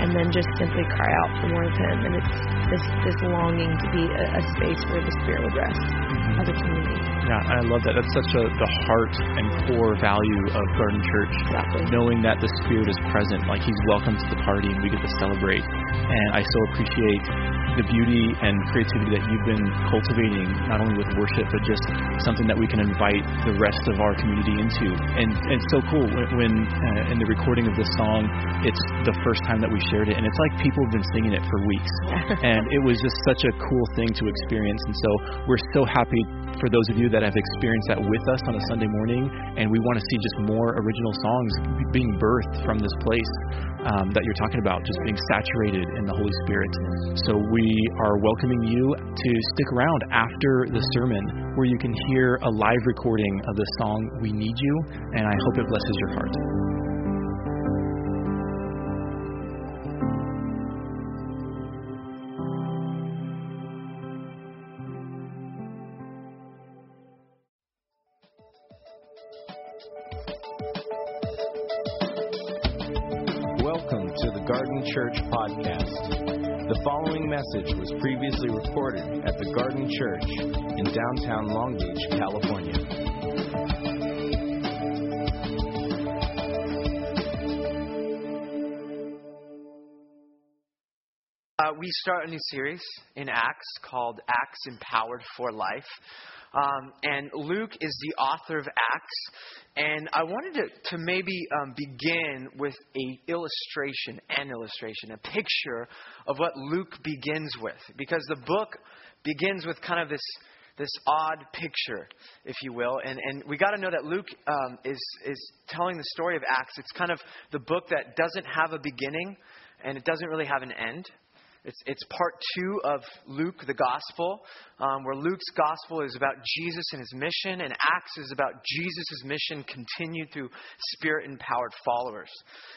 and then just simply cry out for more of Him. And it's this this longing to be a, a space where the Spirit would rest as a community. Yeah, I love that. That's such a the heart and core value of Garden Church. Exactly. Knowing that the Spirit is present, like He's welcome to the party, and we get to celebrate. And I so appreciate the beauty and creativity that you've been cultivating, not only with worship, but just something that we can invite the rest of our community into. And, and it's so cool when, when uh, in the recording of this song, it's the first time that we shared it, and it's like people have been singing it for weeks. and it was just such a cool thing to experience. And so we're so happy for those of you that have experienced that with us on a Sunday morning, and we want to see just more original songs being birthed from this place um, that you're talking about, just being saturated in the Holy Spirit. So we are welcoming you to stick around after the sermon where you can hear a live recording of the song We Need You, and I hope it blesses your heart. Church Podcast. The following message was previously recorded at the Garden Church in downtown Long Beach, California. Uh, we start a new series in Acts called Acts Empowered for Life. Um, and Luke is the author of Acts. And I wanted to, to maybe um, begin with a illustration, an illustration, a picture of what Luke begins with. Because the book begins with kind of this this odd picture, if you will. And, and we got to know that Luke um, is, is telling the story of Acts. It's kind of the book that doesn't have a beginning and it doesn't really have an end. It's, it's part two of Luke, the gospel, um, where Luke's gospel is about Jesus and his mission, and Acts is about Jesus' mission continued through spirit empowered followers.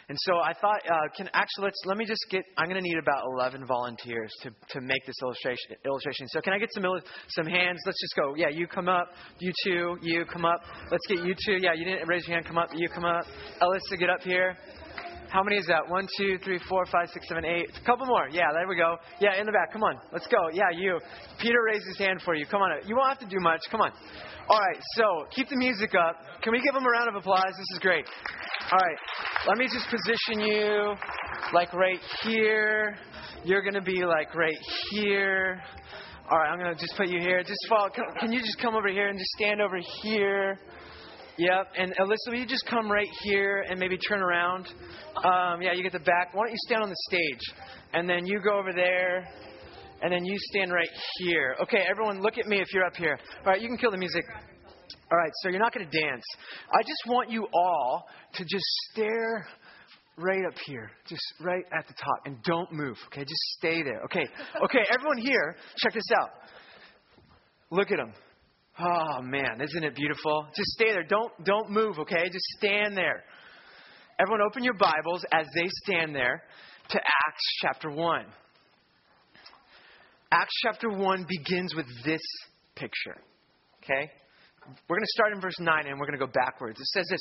And so I thought, uh, can actually, let's, let me just get, I'm going to need about 11 volunteers to, to make this illustration, illustration. So can I get some, some hands? Let's just go. Yeah, you come up. You two, you come up. Let's get you two. Yeah, you didn't raise your hand. Come up. You come up. Alyssa, get up here. How many is that? One, two, three, four, five, six, seven, eight. A couple more. Yeah, there we go. Yeah, in the back. Come on. Let's go. Yeah, you. Peter raised his hand for you. Come on. You won't have to do much. Come on. All right, so keep the music up. Can we give him a round of applause? This is great. All right, let me just position you like right here. You're going to be like right here. All right, I'm going to just put you here. Just follow. Can you just come over here and just stand over here? Yep. And Alyssa, will you just come right here and maybe turn around? Um, yeah, you get the back. Why don't you stand on the stage? And then you go over there. And then you stand right here. Okay, everyone, look at me if you're up here. All right, you can kill the music. All right, so you're not going to dance. I just want you all to just stare right up here, just right at the top, and don't move. Okay, just stay there. Okay, okay, everyone here, check this out. Look at them. Oh man, isn't it beautiful? Just stay there. Don't don't move, okay? Just stand there. Everyone open your Bibles as they stand there to Acts chapter 1. Acts chapter 1 begins with this picture. Okay? We're going to start in verse 9 and we're going to go backwards. It says this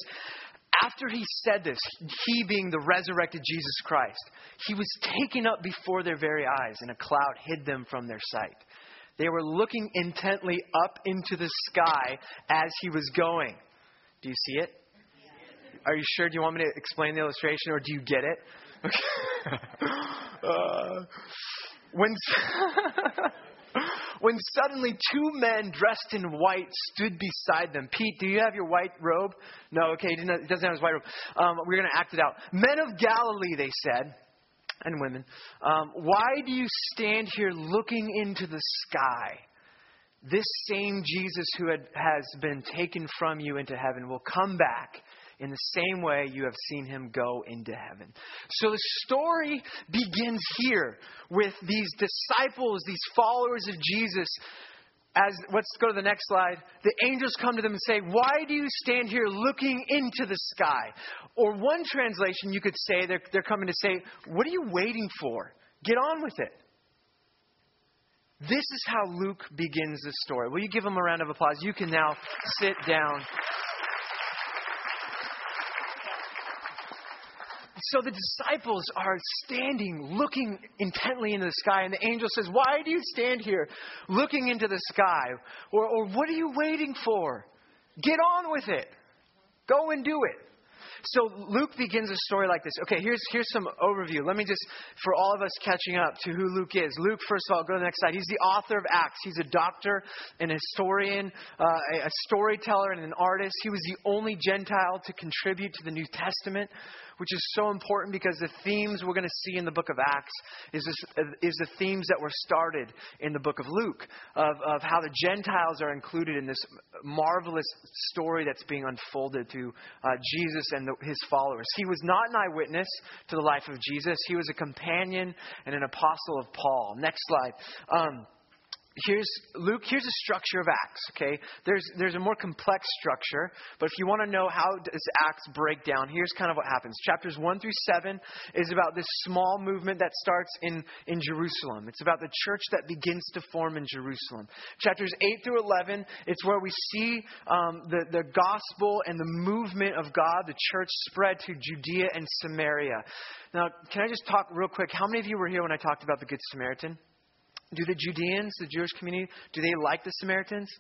after he said this, he being the resurrected Jesus Christ, he was taken up before their very eyes, and a cloud hid them from their sight. They were looking intently up into the sky as he was going. Do you see it? Are you sure? Do you want me to explain the illustration, or do you get it? uh, when. when suddenly two men dressed in white stood beside them. Pete, do you have your white robe? No, okay, he, doesn't have his white robe. Um, we're going to act it out. Men of Galilee, they said, and women, um, why do you stand here looking into the sky? This same Jesus who had, has been taken from you into heaven will come back in the same way you have seen him go into heaven. So the story begins here with these disciples, these followers of Jesus. As let's go to the next slide. The angels come to them and say, Why do you stand here looking into the sky? Or one translation you could say, they're, they're coming to say, What are you waiting for? Get on with it. This is how Luke begins the story. Will you give him a round of applause? You can now sit down. So the disciples are standing, looking intently into the sky, and the angel says, Why do you stand here looking into the sky? Or, or what are you waiting for? Get on with it. Go and do it. So Luke begins a story like this. Okay, here's, here's some overview. Let me just, for all of us catching up to who Luke is. Luke, first of all, go to the next slide. He's the author of Acts. He's a doctor, an historian, uh, a storyteller, and an artist. He was the only Gentile to contribute to the New Testament which is so important because the themes we're going to see in the book of Acts is, this, is the themes that were started in the book of Luke of, of how the Gentiles are included in this marvelous story that's being unfolded through uh, Jesus and the, his followers. He was not an eyewitness to the life of Jesus, he was a companion and an apostle of Paul. Next slide. Um, here's Luke, here's a structure of Acts, okay? There's, there's a more complex structure, but if you want to know how does Acts break down, here's kind of what happens. Chapters 1 through 7 is about this small movement that starts in, in Jerusalem. It's about the church that begins to form in Jerusalem. Chapters 8 through 11, it's where we see um, the, the gospel and the movement of God, the church spread to Judea and Samaria. Now, can I just talk real quick? How many of you were here when I talked about the Good Samaritan? Do the Judeans, the Jewish community, do they like the Samaritans?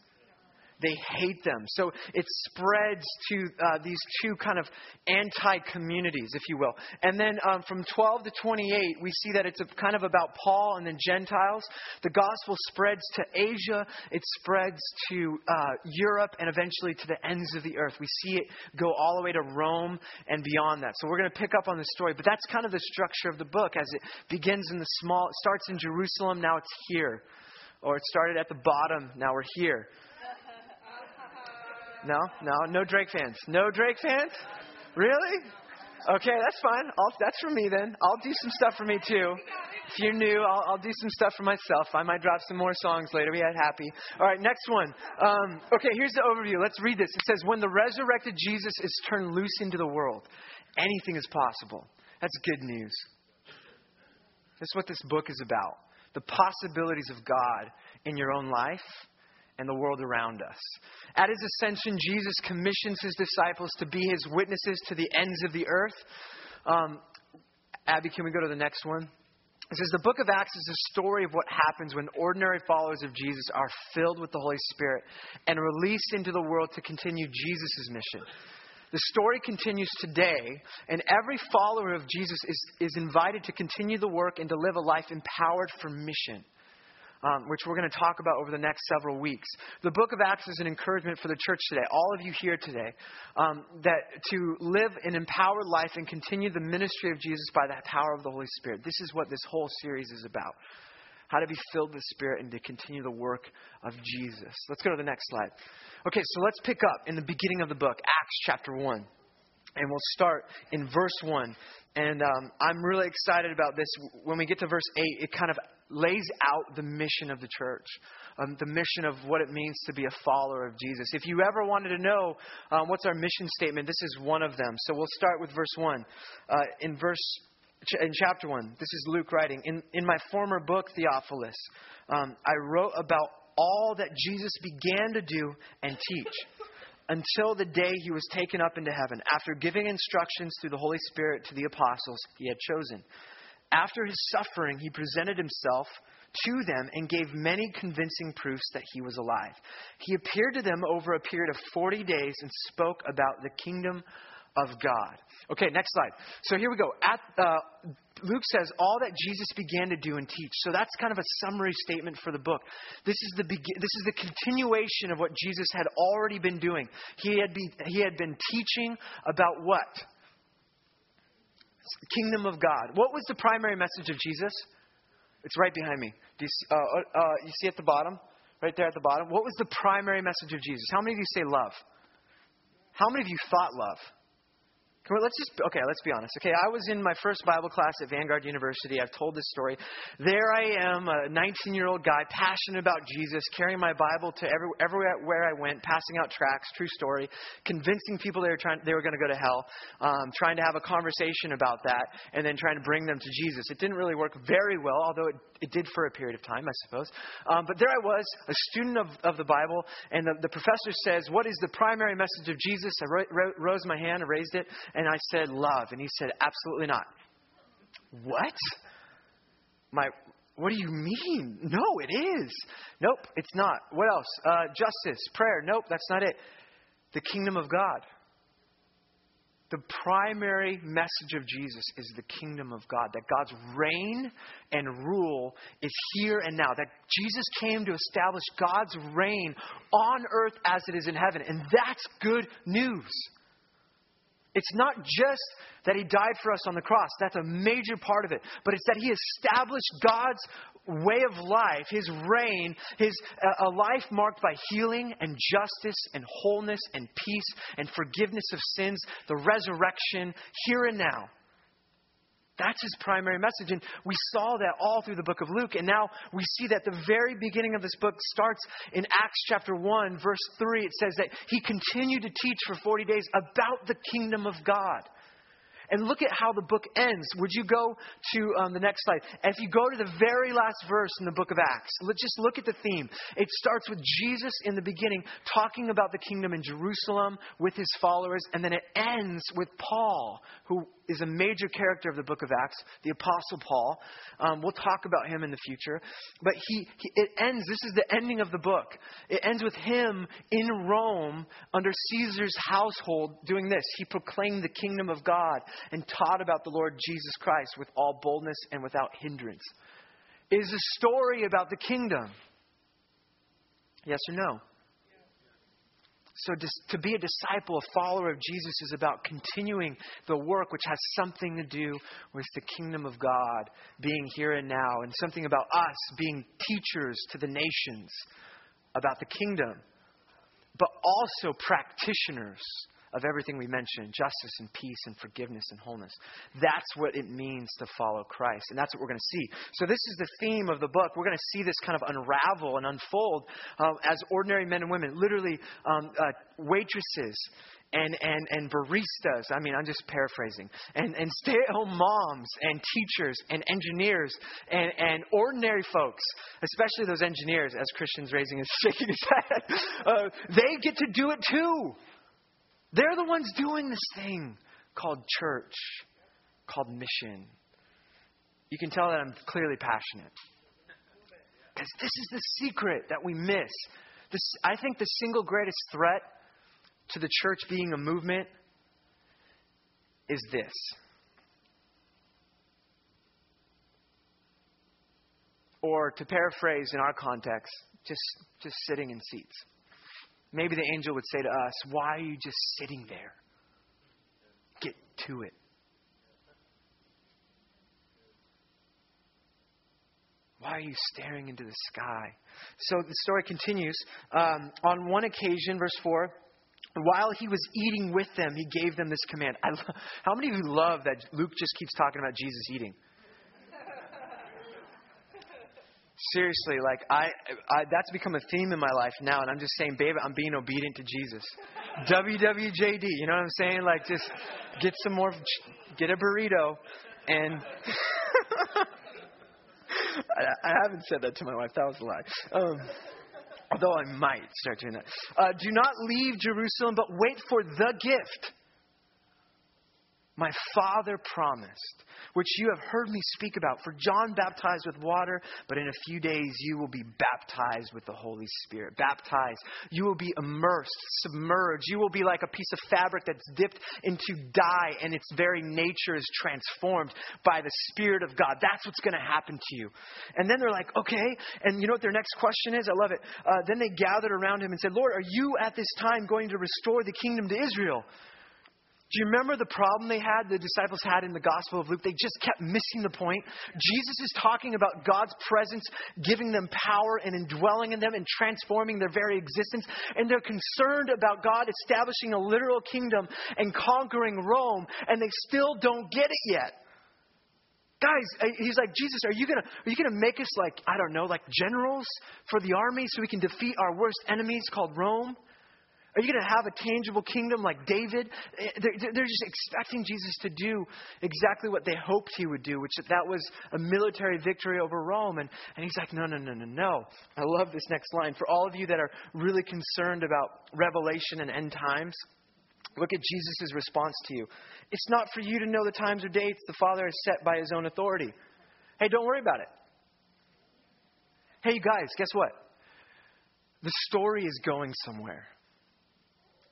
They hate them. So it spreads to uh, these two kind of anti communities, if you will. And then um, from 12 to 28, we see that it's kind of about Paul and the Gentiles. The gospel spreads to Asia, it spreads to uh, Europe, and eventually to the ends of the earth. We see it go all the way to Rome and beyond that. So we're going to pick up on the story. But that's kind of the structure of the book as it begins in the small, it starts in Jerusalem, now it's here. Or it started at the bottom, now we're here. No, no, no Drake fans. No Drake fans? Really? Okay, that's fine. I'll, that's for me then. I'll do some stuff for me too. If you're new, I'll, I'll do some stuff for myself. I might drop some more songs later. We had happy. All right, next one. Um, okay, here's the overview. Let's read this. It says, When the resurrected Jesus is turned loose into the world, anything is possible. That's good news. That's what this book is about. The possibilities of God in your own life and the world around us. At his ascension, Jesus commissions his disciples to be his witnesses to the ends of the earth. Um, Abby, can we go to the next one? It says the book of Acts is a story of what happens when ordinary followers of Jesus are filled with the Holy Spirit and released into the world to continue Jesus' mission. The story continues today, and every follower of Jesus is, is invited to continue the work and to live a life empowered for mission um, which we're going to talk about over the next several weeks. The book of Acts is an encouragement for the church today, all of you here today, um, that to live an empowered life and continue the ministry of Jesus by the power of the Holy Spirit. This is what this whole series is about. How to be filled with Spirit and to continue the work of Jesus. Let's go to the next slide. Okay, so let's pick up in the beginning of the book, Acts chapter 1. And we'll start in verse 1. And um, I'm really excited about this. When we get to verse 8, it kind of lays out the mission of the church, um, the mission of what it means to be a follower of Jesus. If you ever wanted to know um, what's our mission statement, this is one of them. So we'll start with verse 1. Uh, in verse in chapter 1, this is Luke writing, In, in my former book, Theophilus, um, I wrote about all that Jesus began to do and teach until the day he was taken up into heaven, after giving instructions through the Holy Spirit to the apostles he had chosen. After his suffering, he presented himself to them and gave many convincing proofs that he was alive. He appeared to them over a period of 40 days and spoke about the kingdom of God. Okay, next slide. So here we go. At, uh, Luke says all that Jesus began to do and teach. So that's kind of a summary statement for the book. This is the be- this is the continuation of what Jesus had already been doing. He had be, he had been teaching about what? the kingdom of God. What was the primary message of Jesus? It's right behind me. Do you see, uh, uh, uh, you see at the bottom? Right there at the bottom. What was the primary message of Jesus? How many of you say love? How many of you thought love? Let's just okay. Let's be honest. Okay, I was in my first Bible class at Vanguard University. I've told this story. There I am, a 19-year-old guy, passionate about Jesus, carrying my Bible to every, everywhere I went, passing out tracts. True story. Convincing people they were trying, they were going to go to hell. Um, trying to have a conversation about that, and then trying to bring them to Jesus. It didn't really work very well, although it, it did for a period of time, I suppose. Um, but there I was, a student of, of the Bible, and the, the professor says, "What is the primary message of Jesus?" I ro- rose my hand, I raised it and I said, love. And he said, absolutely not. What? My, what do you mean? No, it is. Nope, it's not. What else? Uh, justice, prayer. Nope, that's not it. The kingdom of God. The primary message of Jesus is the kingdom of God, that God's reign and rule is here and now, that Jesus came to establish God's reign on earth as it is in heaven. And that's good news. It's not just that he died for us on the cross. That's a major part of it. But it's that he established God's way of life, his reign, his uh, a life marked by healing and justice and wholeness and peace and forgiveness of sins, the resurrection here and now. That's his primary message. And we saw that all through the book of Luke. And now we see that the very beginning of this book starts in Acts chapter 1, verse 3. It says that he continued to teach for 40 days about the kingdom of God. And look at how the book ends. Would you go to um, the next slide? If you go to the very last verse in the book of Acts, let's just look at the theme. It starts with Jesus in the beginning talking about the kingdom in Jerusalem with his followers, and then it ends with Paul, who is a major character of the book of Acts, the Apostle Paul. Um, we'll talk about him in the future. But he, he, it ends, this is the ending of the book. It ends with him in Rome under Caesar's household doing this. He proclaimed the kingdom of God and taught about the Lord Jesus Christ with all boldness and without hindrance. Is a story about the kingdom. Yes or no? So, to be a disciple, a follower of Jesus, is about continuing the work which has something to do with the kingdom of God being here and now, and something about us being teachers to the nations about the kingdom, but also practitioners of everything we mentioned justice and peace and forgiveness and wholeness. That's what it means to follow Christ. And that's what we're going to see. So, this is the theme of the book. We're going to see this kind of unravel and unfold uh, as ordinary men and women, literally um, uh, waitresses and, and, and baristas. I mean, I'm just paraphrasing. And, and stay at home moms and teachers and engineers and, and ordinary folks, especially those engineers, as Christian's raising his, shaking his head, uh, they get to do it too. They're the ones doing this thing called church, called mission. You can tell that I'm clearly passionate. Because this is the secret that we miss. This, I think the single greatest threat to the church being a movement is this. Or to paraphrase in our context, just, just sitting in seats. Maybe the angel would say to us, Why are you just sitting there? Get to it. Why are you staring into the sky? So the story continues. Um, on one occasion, verse 4, while he was eating with them, he gave them this command. I, how many of you love that Luke just keeps talking about Jesus eating? Seriously, like I, I, that's become a theme in my life now, and I'm just saying, babe, I'm being obedient to Jesus. WWJD, you know what I'm saying? Like, just get some more, get a burrito, and I, I haven't said that to my wife. That was a lie. Um, Although I might start doing that. Uh, do not leave Jerusalem, but wait for the gift my Father promised, which you have heard me speak about. For John baptized with water, but in a few days you will be baptized with the Holy Spirit. Baptized. You will be immersed, submerged. You will be like a piece of fabric that's dipped into dye, and its very nature is transformed by the Spirit of God. That's what's going to happen to you. And then they're like, okay. And you know what their next question is? I love it. Uh, then they gathered around him and said, Lord, are you at this time going to restore the kingdom to Israel? Do you remember the problem they had, the disciples had in the Gospel of Luke? They just kept missing the point. Jesus is talking about God's presence giving them power and indwelling in them and transforming their very existence. And they're concerned about God establishing a literal kingdom and conquering Rome, and they still don't get it yet. Guys, he's like, Jesus, are you gonna are you gonna make us like, I don't know, like generals for the army so we can defeat our worst enemies called Rome? Are you going to have a tangible kingdom like David? Eh, they're just expecting Jesus to do exactly what they hoped he would do, which that was a military victory over Rome. And, and he's like, no, no, no, no, no. I love this next line. For all of you that are really concerned about revelation and end times, look at Jesus' response to you. It's not for you to know the times or dates the Father has set by his own authority. Hey, don't worry about it. Hey, you guys, guess what? The story is going somewhere.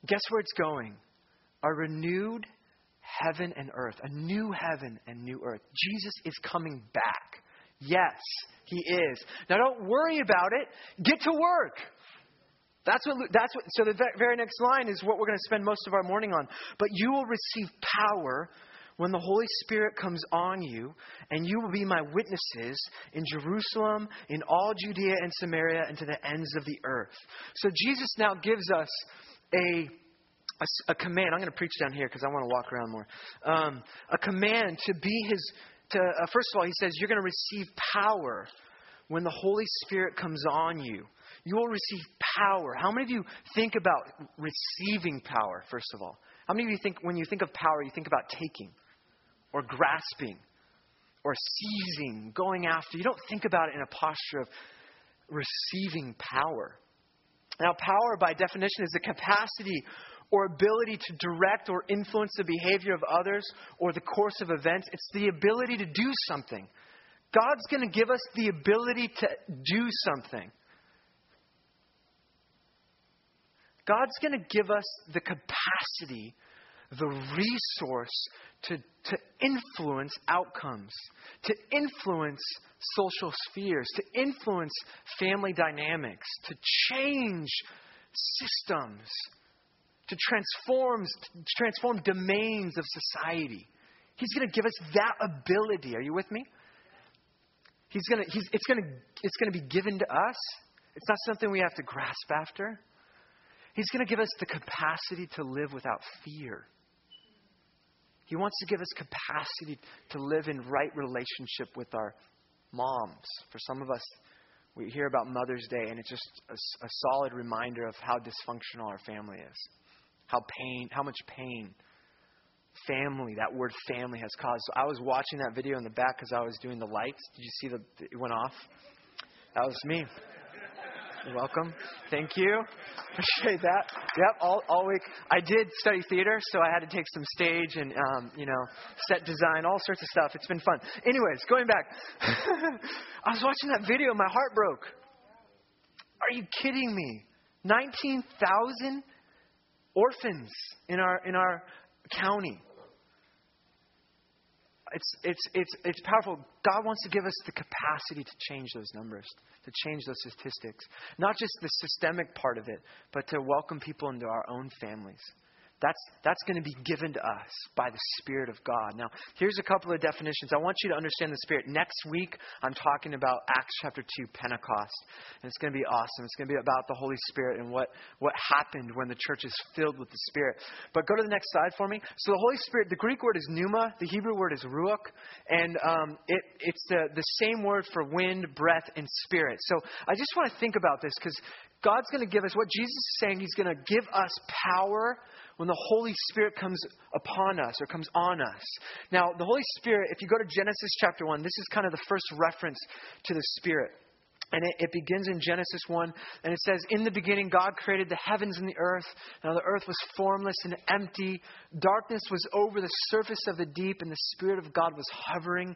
Guess where it's going? A renewed heaven and earth, a new heaven and new earth. Jesus is coming back. Yes, he is. Now don't worry about it. Get to work. That's what, that's what, so the very next line is what we're going to spend most of our morning on. But you will receive power when the Holy Spirit comes on you, and you will be my witnesses in Jerusalem, in all Judea and Samaria, and to the ends of the earth. So Jesus now gives us a a, a command. I'm going to preach down here because I want to walk around more. Um, a command to be his. To uh, first of all, he says you're going to receive power when the Holy Spirit comes on you. You will receive power. How many of you think about receiving power? First of all, how many of you think when you think of power, you think about taking, or grasping, or seizing, going after? You don't think about it in a posture of receiving power. Now, power, by definition, is the capacity or ability to direct or influence the behavior of others or the course of events. It's the ability to do something. God's going to give us the ability to do something. God's going to give us the capacity, the resource to, to influence outcomes, to influence social spheres, to influence family dynamics, to change systems, to transform, to transform domains of society. He's going to give us that ability. Are you with me? He's going to, he's, it's, going to, it's going to be given to us. It's not something we have to grasp after. He's going to give us the capacity to live without fear. He wants to give us capacity to live in right relationship with our moms. For some of us, we hear about Mother's Day, and it's just a, a solid reminder of how dysfunctional our family is, how pain, how much pain family, that word family has caused. So I was watching that video in the back because I was doing the lights. Did you see the it went off? That was me. You're welcome. Thank you. Appreciate that. Yep, all, all week. I did study theater, so I had to take some stage and, um, you know, set design, all sorts of stuff. It's been fun. Anyways, going back. I was watching that video, my heart broke. Are you kidding me? 19,000 orphans in our, in our county it's, it's, it's, it's powerful. God wants to give us the capacity to change those numbers, to change those statistics. Not just the systemic part of it, but to welcome people into our own families. That's, that's going to be given to us by the Spirit of God. Now, here's a couple of definitions. I want you to understand the Spirit. Next week, I'm talking about Acts chapter 2, Pentecost. And it's going to be awesome. It's going to be about the Holy Spirit and what, what happened when the church is filled with the Spirit. But go to the next slide for me. So, the Holy Spirit, the Greek word is pneuma, the Hebrew word is ruach, and um, it, it's the, the same word for wind, breath, and spirit. So, I just want to think about this because God's going to give us what Jesus is saying, He's going to give us power when the Holy Spirit comes upon us or comes on us. Now, the Holy Spirit, if you go to Genesis chapter 1, this is kind of the first reference to the Spirit. And it, it, begins in Genesis 1, and it says, In the beginning, God created the heavens and the earth. Now the earth was formless and empty. Darkness was over the surface of the deep, and the Spirit of God was hovering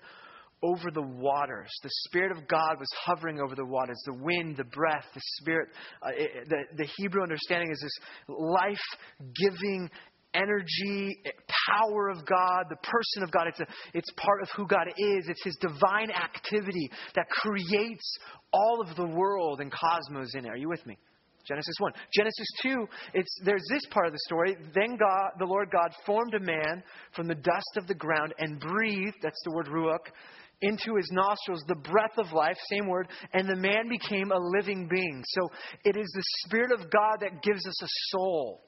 over the waters. The Spirit of God was hovering over the waters. The wind, the breath, the Spirit. Uh, it, the, the Hebrew understanding is this life giving energy, power of God, the person of God. It's, a, it's part of who God is. It's His divine activity that creates all of the world and cosmos in it. Are you with me? Genesis 1. Genesis 2, it's, there's this part of the story. Then God, the Lord God formed a man from the dust of the ground and breathed, that's the word ruach, into his nostrils the breath of life, same word, and the man became a living being. So it is the Spirit of God that gives us a soul.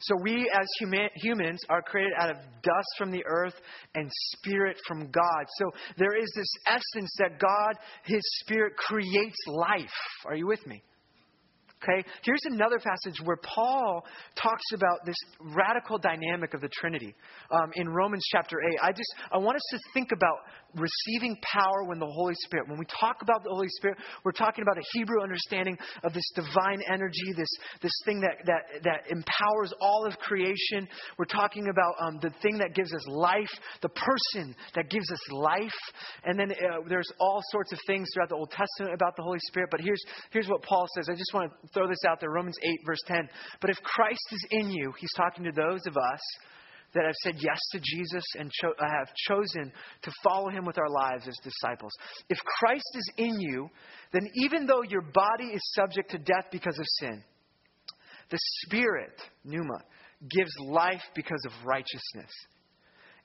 So we as human, humans are created out of dust from the earth and spirit from God. So there is this essence that God, His Spirit, creates life. Are you with me? Okay? Here's another passage where Paul talks about this radical dynamic of the Trinity um, in Romans chapter 8. I just I want us to think about receiving power when the Holy Spirit. When we talk about the Holy Spirit, we're talking about a Hebrew understanding of this divine energy, this this thing that that that empowers all of creation. We're talking about um, the thing that gives us life, the person that gives us life, and then uh, there's all sorts of things throughout the Old Testament about the Holy Spirit. But here's here's what Paul says. I just want to throw this out there Romans 8, verse 10. But if Christ is in you, he's talking to those of us that have said yes to Jesus and cho- uh, have chosen to follow him with our lives as disciples. If Christ is in you, then even though your body is subject to death because of sin, the Spirit, pneuma, gives life because of righteousness.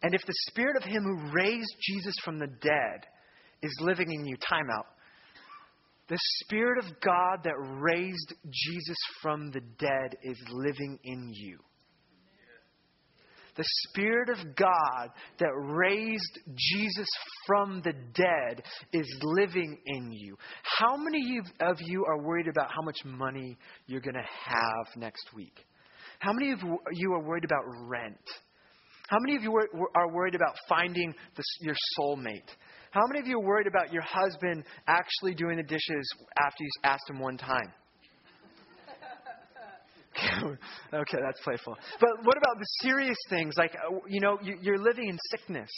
And if the Spirit of him who raised Jesus from the dead is living in you, time out. The Spirit of God that raised Jesus from the dead is living in you. The Spirit of God that raised Jesus from the dead is living in you. How many of you are worried about how much money you're going to have next week? How many of you are worried about rent? How many of you are worried about finding the, your soulmate? How many of you are worried about your husband actually doing the dishes after you asked him one time? okay, that's playful. But what about the serious things? Like, uh, you know, you're living in sickness.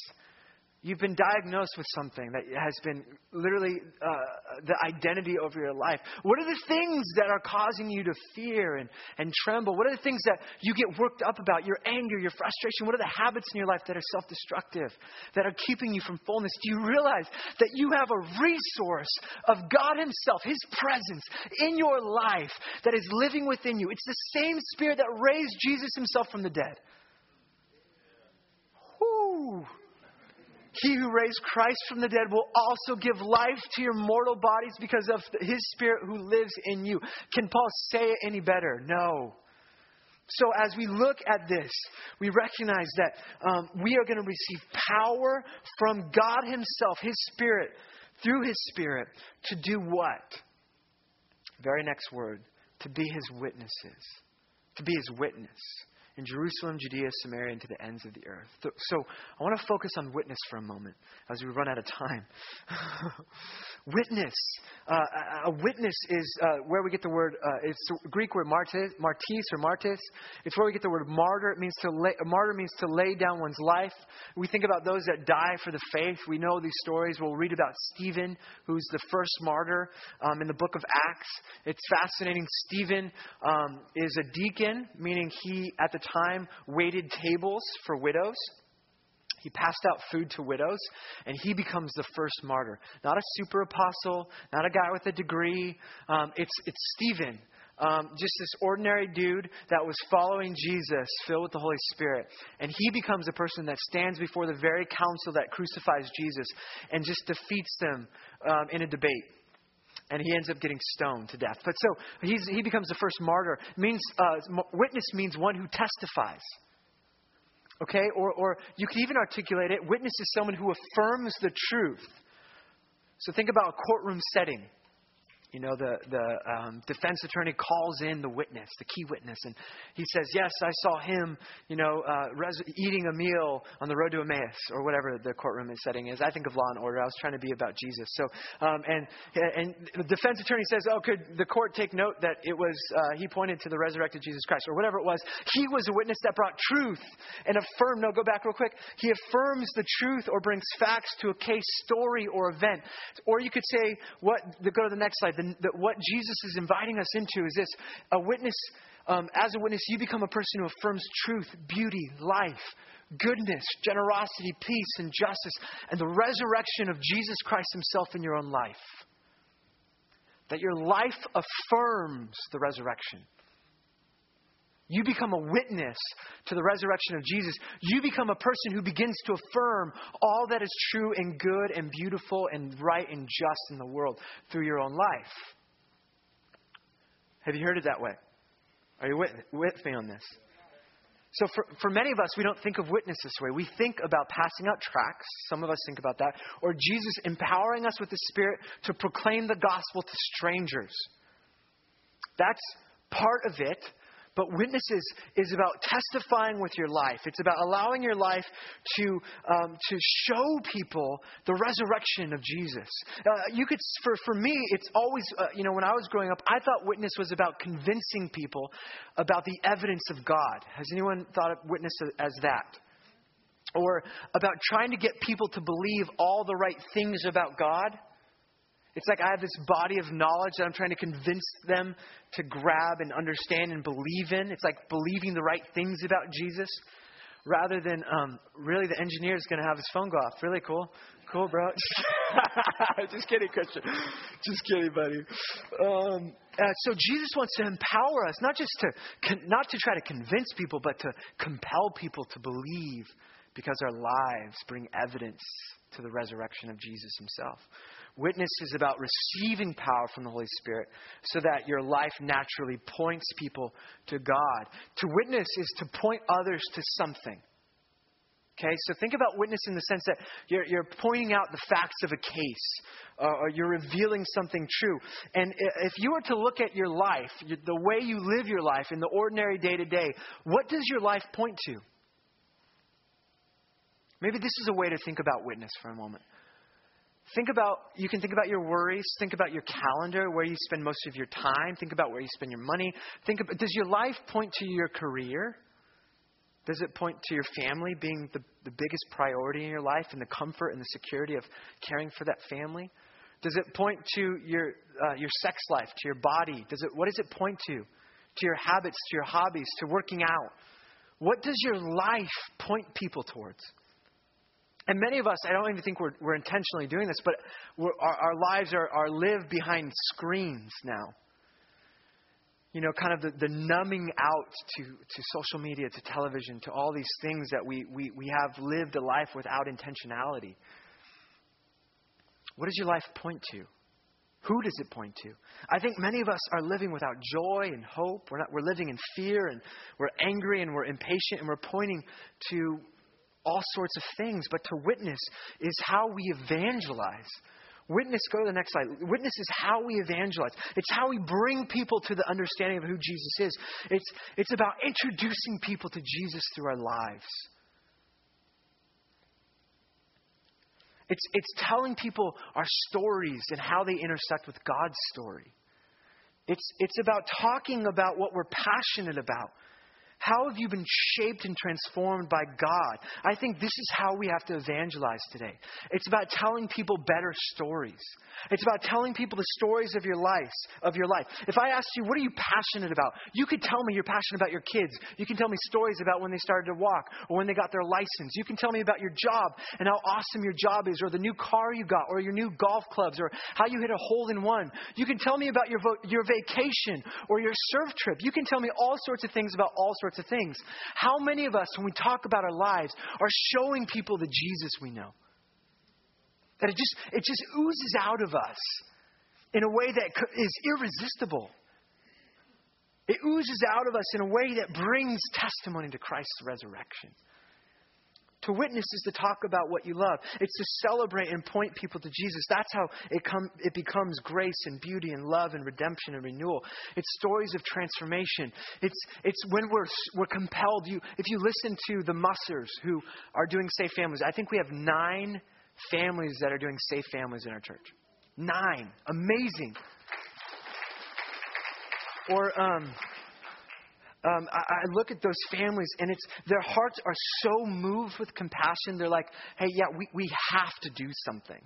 You've been diagnosed with something that has been literally uh, the identity over your life. What are the things that are causing you to fear and, and tremble? What are the things that you get worked up about? Your anger, your frustration? What are the habits in your life that are self destructive, that are keeping you from fullness? Do you realize that you have a resource of God Himself, His presence in your life that is living within you? It's the same Spirit that raised Jesus Himself from the dead. Whoo! He who raised Christ from the dead will also give life to your mortal bodies because of his spirit who lives in you. Can Paul say it any better? No. So, as we look at this, we recognize that um, we are going to receive power from God Himself, His Spirit, through His Spirit, to do what? Very next word to be His witnesses. To be His witness in Jerusalem, Judea, Samaria, and to the ends of the earth. So I want to focus on witness for a moment as we run out of time. witness. Uh, a witness is uh, where we get the word, uh, it's the Greek word martis, martis or martis. It's where we get the word martyr. It means to lay, a martyr means to lay down one's life. We think about those that die for the faith. We know these stories. We'll read about Stephen, who's the first martyr um, in the book of Acts. It's fascinating. Stephen um, is a deacon, meaning he, at the time, waited tables for widows. He passed out food to widows, and he becomes the first martyr. Not a super apostle, not a guy with a degree. Um, it's, it's Stephen, um, just this ordinary dude that was following Jesus, filled with the Holy Spirit. And he becomes a person that stands before the very council that crucifies Jesus and just defeats them um, in a debate and he ends up getting stoned to death. But so he's, he becomes the first martyr. means uh, witness means one who testifies. Okay? Or, or you can even articulate it witness is someone who affirms the truth. So think about a courtroom setting. You know, the, the um, defense attorney calls in the witness, the key witness, and he says, Yes, I saw him, you know, uh, res- eating a meal on the road to Emmaus, or whatever the courtroom is setting is. I think of law and order. I was trying to be about Jesus. So, um, and, and the defense attorney says, Oh, could the court take note that it was, uh, he pointed to the resurrected Jesus Christ, or whatever it was. He was a witness that brought truth and affirmed, no, go back real quick. He affirms the truth or brings facts to a case, story, or event. Or you could say, what, go to the next slide the, the, what Jesus is inviting us into is this a witness, um, as a witness, you become a person who affirms truth, beauty, life, goodness, generosity, peace, and justice, and the resurrection of Jesus Christ Himself in your own life. That your life affirms the resurrection. You become a witness to the resurrection of Jesus. You become a person who begins to affirm all that is true and good and beautiful and right and just in the world through your own life. Have you heard it that way? Are you with, with me on this? So, for, for many of us, we don't think of witness this way. We think about passing out tracts. Some of us think about that. Or Jesus empowering us with the Spirit to proclaim the gospel to strangers. That's part of it. But witnesses is about testifying with your life. It's about allowing your life to, um, to show people the resurrection of Jesus. Uh, you could, for, for me, it's always, uh, you know, when I was growing up, I thought witness was about convincing people about the evidence of God. Has anyone thought of witness as that? Or about trying to get people to believe all the right things about God? It's like I have this body of knowledge that I'm trying to convince them to grab and understand and believe in. It's like believing the right things about Jesus rather than um, really the engineer is going to have his phone go off. Really cool. Cool, bro. Just kidding, Christian. Just kidding, buddy. Um, uh, so Jesus wants to empower us, not just to con- not to try to convince people, but to compel people to believe, because our lives bring evidence to the resurrection of Jesus Himself. Witness is about receiving power from the Holy Spirit so that your life naturally points people to God. To witness is to point others to something. Okay, so think about witness in the sense that you're, you're pointing out the facts of a case, uh, or you're revealing something true. And if you were to look at your life, the way you live your life in the ordinary day to day, what does your life point to? Maybe this is a way to think about witness for a moment. Think about, you can think about your worries. Think about your calendar, where you spend most of your time. Think about where you spend your money. Think about, does your life point to your career? Does it point to your family being the, the biggest priority in your life and the comfort and the security of caring for that family? Does it point to your, uh, your sex life, to your body? Does it, what does it point to? To your habits, to your hobbies, to working out? What does your life point people towards? And many of us, I don't even think we're, we're intentionally doing this, but our, our lives are, are lived behind screens now. You know, kind of the, the numbing out to, to social media, to television, to all these things that we, we, we have lived a life without intentionality. What does your life point to? Who does it point to? I think many of us are living without joy and hope. We're, not, we're living in fear and we're angry and we're impatient and we're pointing to all sorts of things, but to witness is how we evangelize. Witness, go to the next slide. Witness is how we evangelize. It's how we bring people to the understanding of who Jesus is. It's, it's about introducing people to Jesus through our lives. It's, it's telling people our stories and how they intersect with God's story. It's, it's about talking about what we're passionate about how have you been shaped and transformed by God? I think this is how we have to evangelize today. It's about telling people better stories. It's about telling people the stories of your life, of your life. If I asked you, what are you passionate about? You could tell me you're passionate about your kids. You can tell me stories about when they started to walk or when they got their license. You can tell me about your job and how awesome your job is or the new car you got or your new golf clubs or how you hit a hole in one. You can tell me about your, vo- your vacation or your surf trip. You can tell me all sorts of things about all sorts sorts of things. How many of us, when we talk about our lives, are showing people the Jesus we know? That it just, it just oozes out of us in a way that is irresistible. It oozes out of us in a way that brings testimony to Christ's resurrection. To witness is to talk about what you love. It's to celebrate and point people to Jesus. That's how it, come, it becomes grace and beauty and love and redemption and renewal. It's stories of transformation. It's, it's when we're, we're compelled. You, if you listen to the Mussers who are doing Safe Families, I think we have nine families that are doing Safe Families in our church. Nine. Amazing. Or, um, um, I, I look at those families and it's their hearts are so moved with compassion. They're like, hey, yeah, we, we have to do something.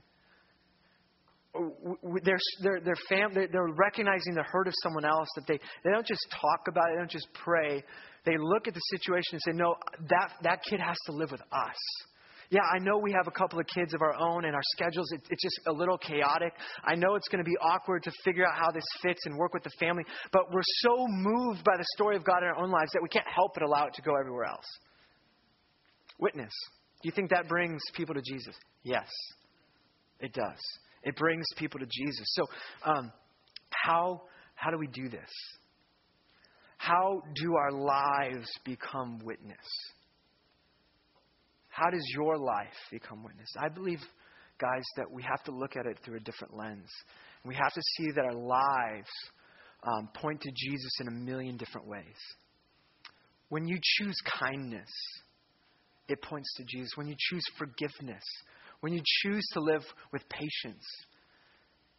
They're, they're, they're, fam- they're recognizing the hurt of someone else, that they, they don't just talk about it, they don't just pray. They look at the situation and say, no, that, that kid has to live with us. Yeah, I know we have a couple of kids of our own and our schedules, it, it's just a little chaotic. I know it's going to be awkward to figure out how this fits and work with the family, but we're so moved by the story of God in our own lives that we can't help but allow it to go everywhere else. Witness. Do you think that brings people to Jesus? Yes, it does. It brings people to Jesus. So, um, how, how do we do this? How do our lives become witness? How does your life become witness? I believe, guys, that we have to look at it through a different lens. We have to see that our lives um, point to Jesus in a million different ways. When you choose kindness, it points to Jesus. When you choose forgiveness, when you choose to live with patience,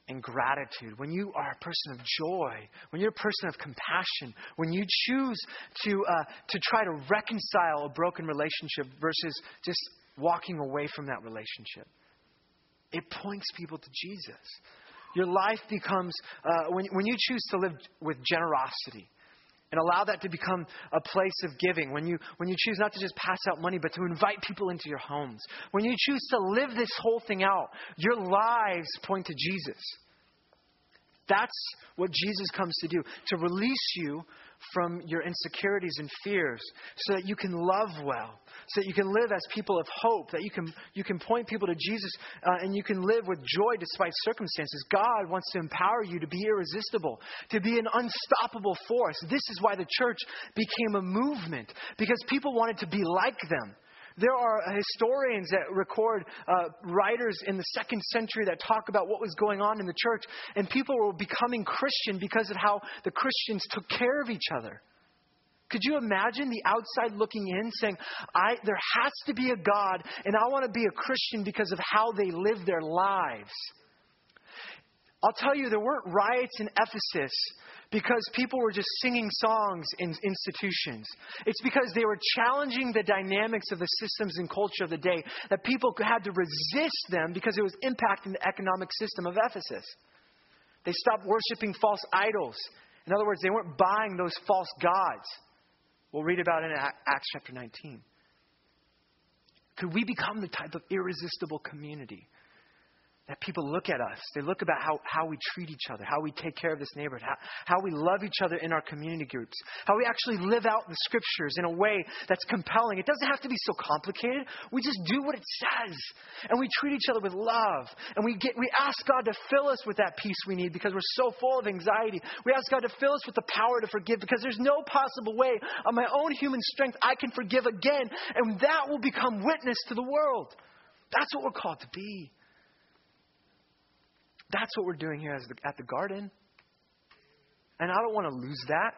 and gratitude, when you are a person of joy, when you're a person of compassion, when you choose to, uh, to try to reconcile a broken relationship versus just walking away from that relationship, it points people to Jesus. Your life becomes, uh, when, when you choose to live with generosity, and allow that to become a place of giving. When you, when you choose not to just pass out money, but to invite people into your homes. When you choose to live this whole thing out, your lives point to Jesus. That's what Jesus comes to do to release you from your insecurities and fears so that you can love well, so that you can live as people of hope, that you can, you can point people to Jesus uh, and you can live with joy despite circumstances. God wants to empower you to be irresistible, to be an unstoppable force. This is why the church became a movement, because people wanted to be like them. There are historians that record uh, writers in the second century that talk about what was going on in the church, and people were becoming Christian because of how the Christians took care of each other. Could you imagine the outside looking in saying, I, there has to be a God, and I want to be a Christian because of how they live their lives? I'll tell you, there weren't riots in Ephesus because people were just singing songs in institutions. It's because they were challenging the dynamics of the systems and culture of the day that people had to resist them because it was impacting the economic system of Ephesus. They stopped worshiping false idols. In other words, they weren't buying those false gods. We'll read about it in Acts chapter 19. Could we become the type of irresistible community that people look at us. They look about how, how we treat each other, how we take care of this neighborhood, how, how we love each other in our community groups, how we actually live out the scriptures in a way that's compelling. It doesn't have to be so complicated. We just do what it says. And we treat each other with love. And we, get, we ask God to fill us with that peace we need because we're so full of anxiety. We ask God to fill us with the power to forgive because there's no possible way on my own human strength I can forgive again. And that will become witness to the world. That's what we're called to be. That's what we're doing here the, at the garden. And I don't want to lose that.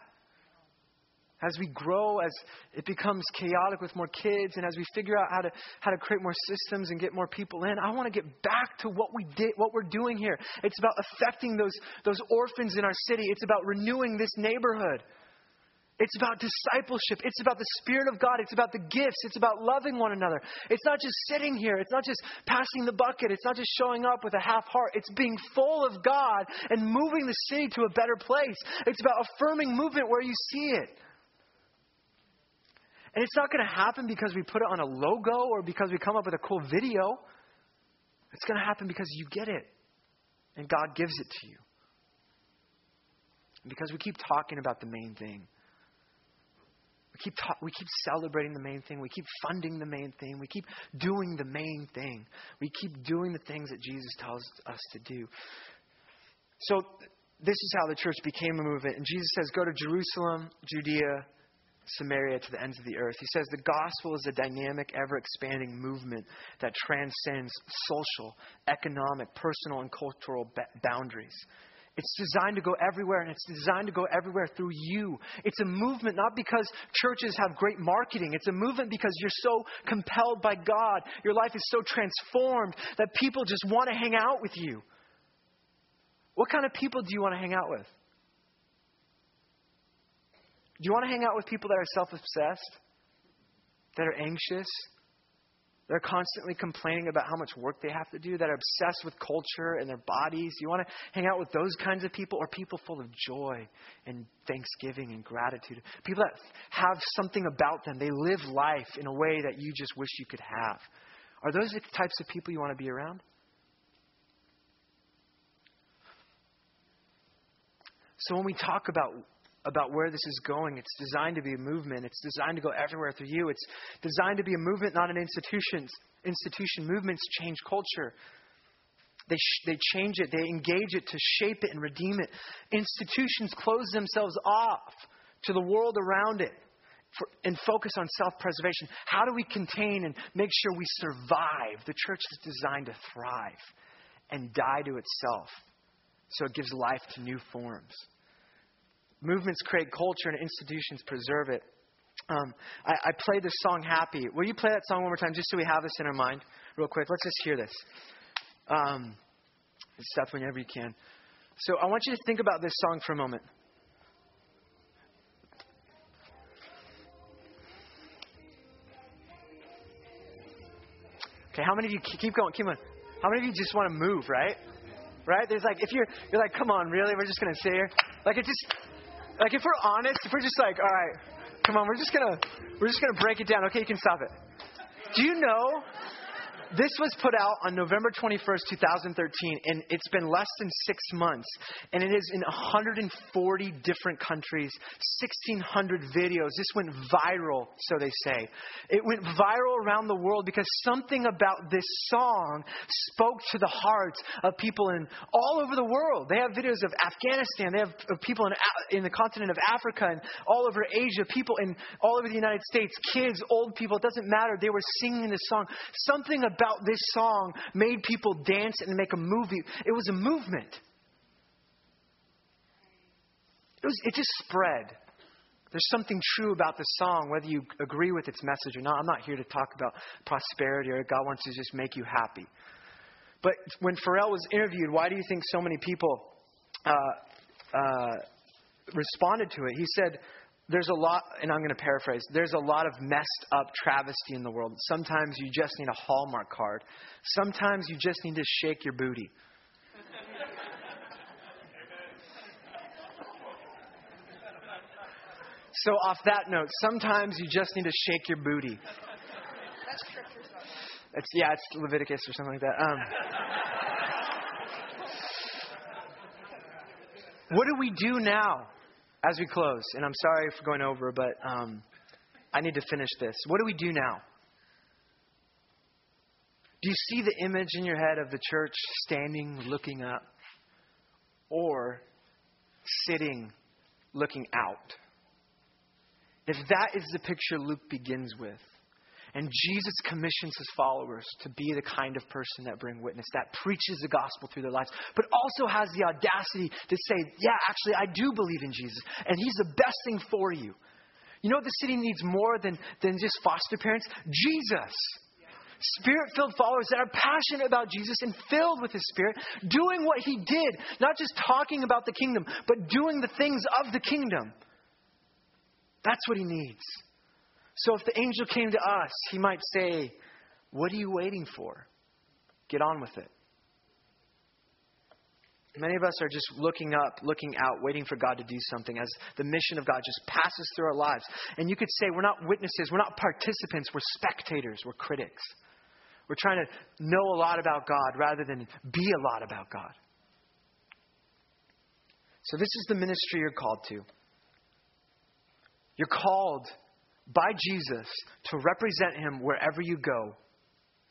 As we grow, as it becomes chaotic with more kids, and as we figure out how to, how to create more systems and get more people in, I want to get back to what we did, what we're doing here. It's about affecting those, those orphans in our city. It's about renewing this neighborhood. It's about discipleship. It's about the Spirit of God. It's about the gifts. It's about loving one another. It's not just sitting here. It's not just passing the bucket. It's not just showing up with a half heart. It's being full of God and moving the city to a better place. It's about affirming movement where you see it. And it's not going to happen because we put it on a logo or because we come up with a cool video. It's going to happen because you get it and God gives it to you. because we keep talking about the main thing. We keep, ta- we keep celebrating the main thing. We keep funding the main thing. We keep doing the main thing. We keep doing the things that Jesus tells us to do. So, this is how the church became a movement. And Jesus says, Go to Jerusalem, Judea, Samaria to the ends of the earth. He says the gospel is a dynamic, ever expanding movement that transcends social, economic, personal, and cultural boundaries. It's designed to go everywhere, and it's designed to go everywhere through you. It's a movement not because churches have great marketing. It's a movement because you're so compelled by God. Your life is so transformed that people just want to hang out with you. What kind of people do you want to hang out with? Do you want to hang out with people that are self obsessed? That are anxious? They're constantly complaining about how much work they have to do, that are obsessed with culture and their bodies. You want to hang out with those kinds of people or people full of joy and thanksgiving and gratitude? People that have something about them. They live life in a way that you just wish you could have. Are those the types of people you want to be around? So when we talk about about where this is going. It's designed to be a movement. It's designed to go everywhere through you. It's designed to be a movement, not an institution. Institution movements change culture. They, sh- they change it, they engage it to shape it and redeem it. Institutions close themselves off to the world around it for, and focus on self preservation. How do we contain and make sure we survive? The church is designed to thrive and die to itself so it gives life to new forms. Movements create culture and institutions preserve it. Um, I, I played this song Happy. Will you play that song one more time just so we have this in our mind, real quick? Let's just hear this. Um, Seth, whenever you can. So I want you to think about this song for a moment. Okay, how many of you keep going? Keep on. How many of you just want to move, right? Right? There's like if you're you're like, come on, really? We're just gonna sit here. Like it just like if we're honest, if we're just like, all right, come on, we're just gonna we're just gonna break it down. Okay, you can stop it. Do you know this was put out on November 21st, 2013, and it's been less than six months. And it is in 140 different countries, 1,600 videos. This went viral, so they say. It went viral around the world because something about this song spoke to the hearts of people in all over the world. They have videos of Afghanistan, they have people in, in the continent of Africa, and all over Asia, people in all over the United States, kids, old people, it doesn't matter. They were singing this song. Something about about this song made people dance and make a movie. It was a movement. It, was, it just spread. There's something true about the song, whether you agree with its message or not. I'm not here to talk about prosperity or God wants to just make you happy. But when Pharrell was interviewed, why do you think so many people uh, uh, responded to it? He said, there's a lot, and I'm going to paraphrase, there's a lot of messed up travesty in the world. Sometimes you just need a Hallmark card. Sometimes you just need to shake your booty. so, off that note, sometimes you just need to shake your booty. That's scripture. It's, yeah, it's Leviticus or something like that. Um, what do we do now? As we close, and I'm sorry for going over, but um, I need to finish this. What do we do now? Do you see the image in your head of the church standing, looking up, or sitting, looking out? If that is the picture Luke begins with, and Jesus commissions his followers to be the kind of person that bring witness, that preaches the gospel through their lives, but also has the audacity to say, yeah, actually, I do believe in Jesus, and he's the best thing for you. You know what the city needs more than, than just foster parents? Jesus. Spirit filled followers that are passionate about Jesus and filled with His Spirit, doing what He did, not just talking about the kingdom, but doing the things of the kingdom. That's what He needs. So if the angel came to us, he might say, What are you waiting for? Get on with it. Many of us are just looking up, looking out, waiting for God to do something as the mission of God just passes through our lives. And you could say we're not witnesses, we're not participants, we're spectators, we're critics. We're trying to know a lot about God rather than be a lot about God. So, this is the ministry you're called to. You're called by Jesus to represent him wherever you go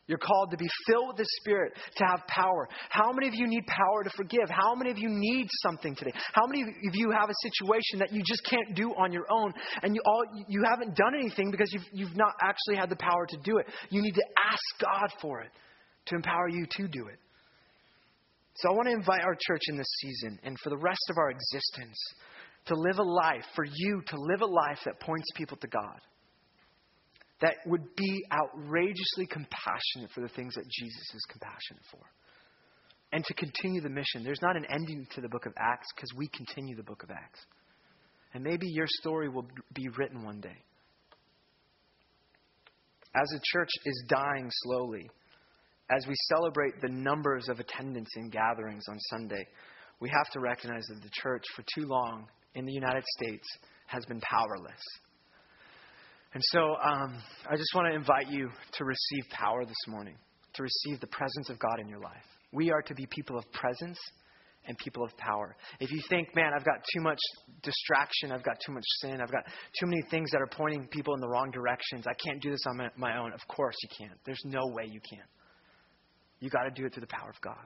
You're called to be filled with the Spirit, to have power. How many of you need power to forgive? How many of you need something today? How many of you have a situation that you just can't do on your own and you, all, you haven't done anything because you've, you've not actually had the power to do it? You need to ask God for it to empower you to do it. So I want to invite our church in this season and for the rest of our existence to live a life, for you to live a life that points people to God that would be outrageously compassionate for the things that Jesus is compassionate for. And to continue the mission. There's not an ending to the book of Acts because we continue the book of Acts. And maybe your story will be written one day. As the church is dying slowly, as we celebrate the numbers of attendance in gatherings on Sunday, we have to recognize that the church, for too long in the United States, has been powerless. And so um, I just want to invite you to receive power this morning, to receive the presence of God in your life. We are to be people of presence and people of power. If you think, man, I've got too much distraction, I've got too much sin, I've got too many things that are pointing people in the wrong directions, I can't do this on my own. Of course you can't. There's no way you can. You got to do it through the power of God.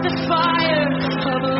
the fire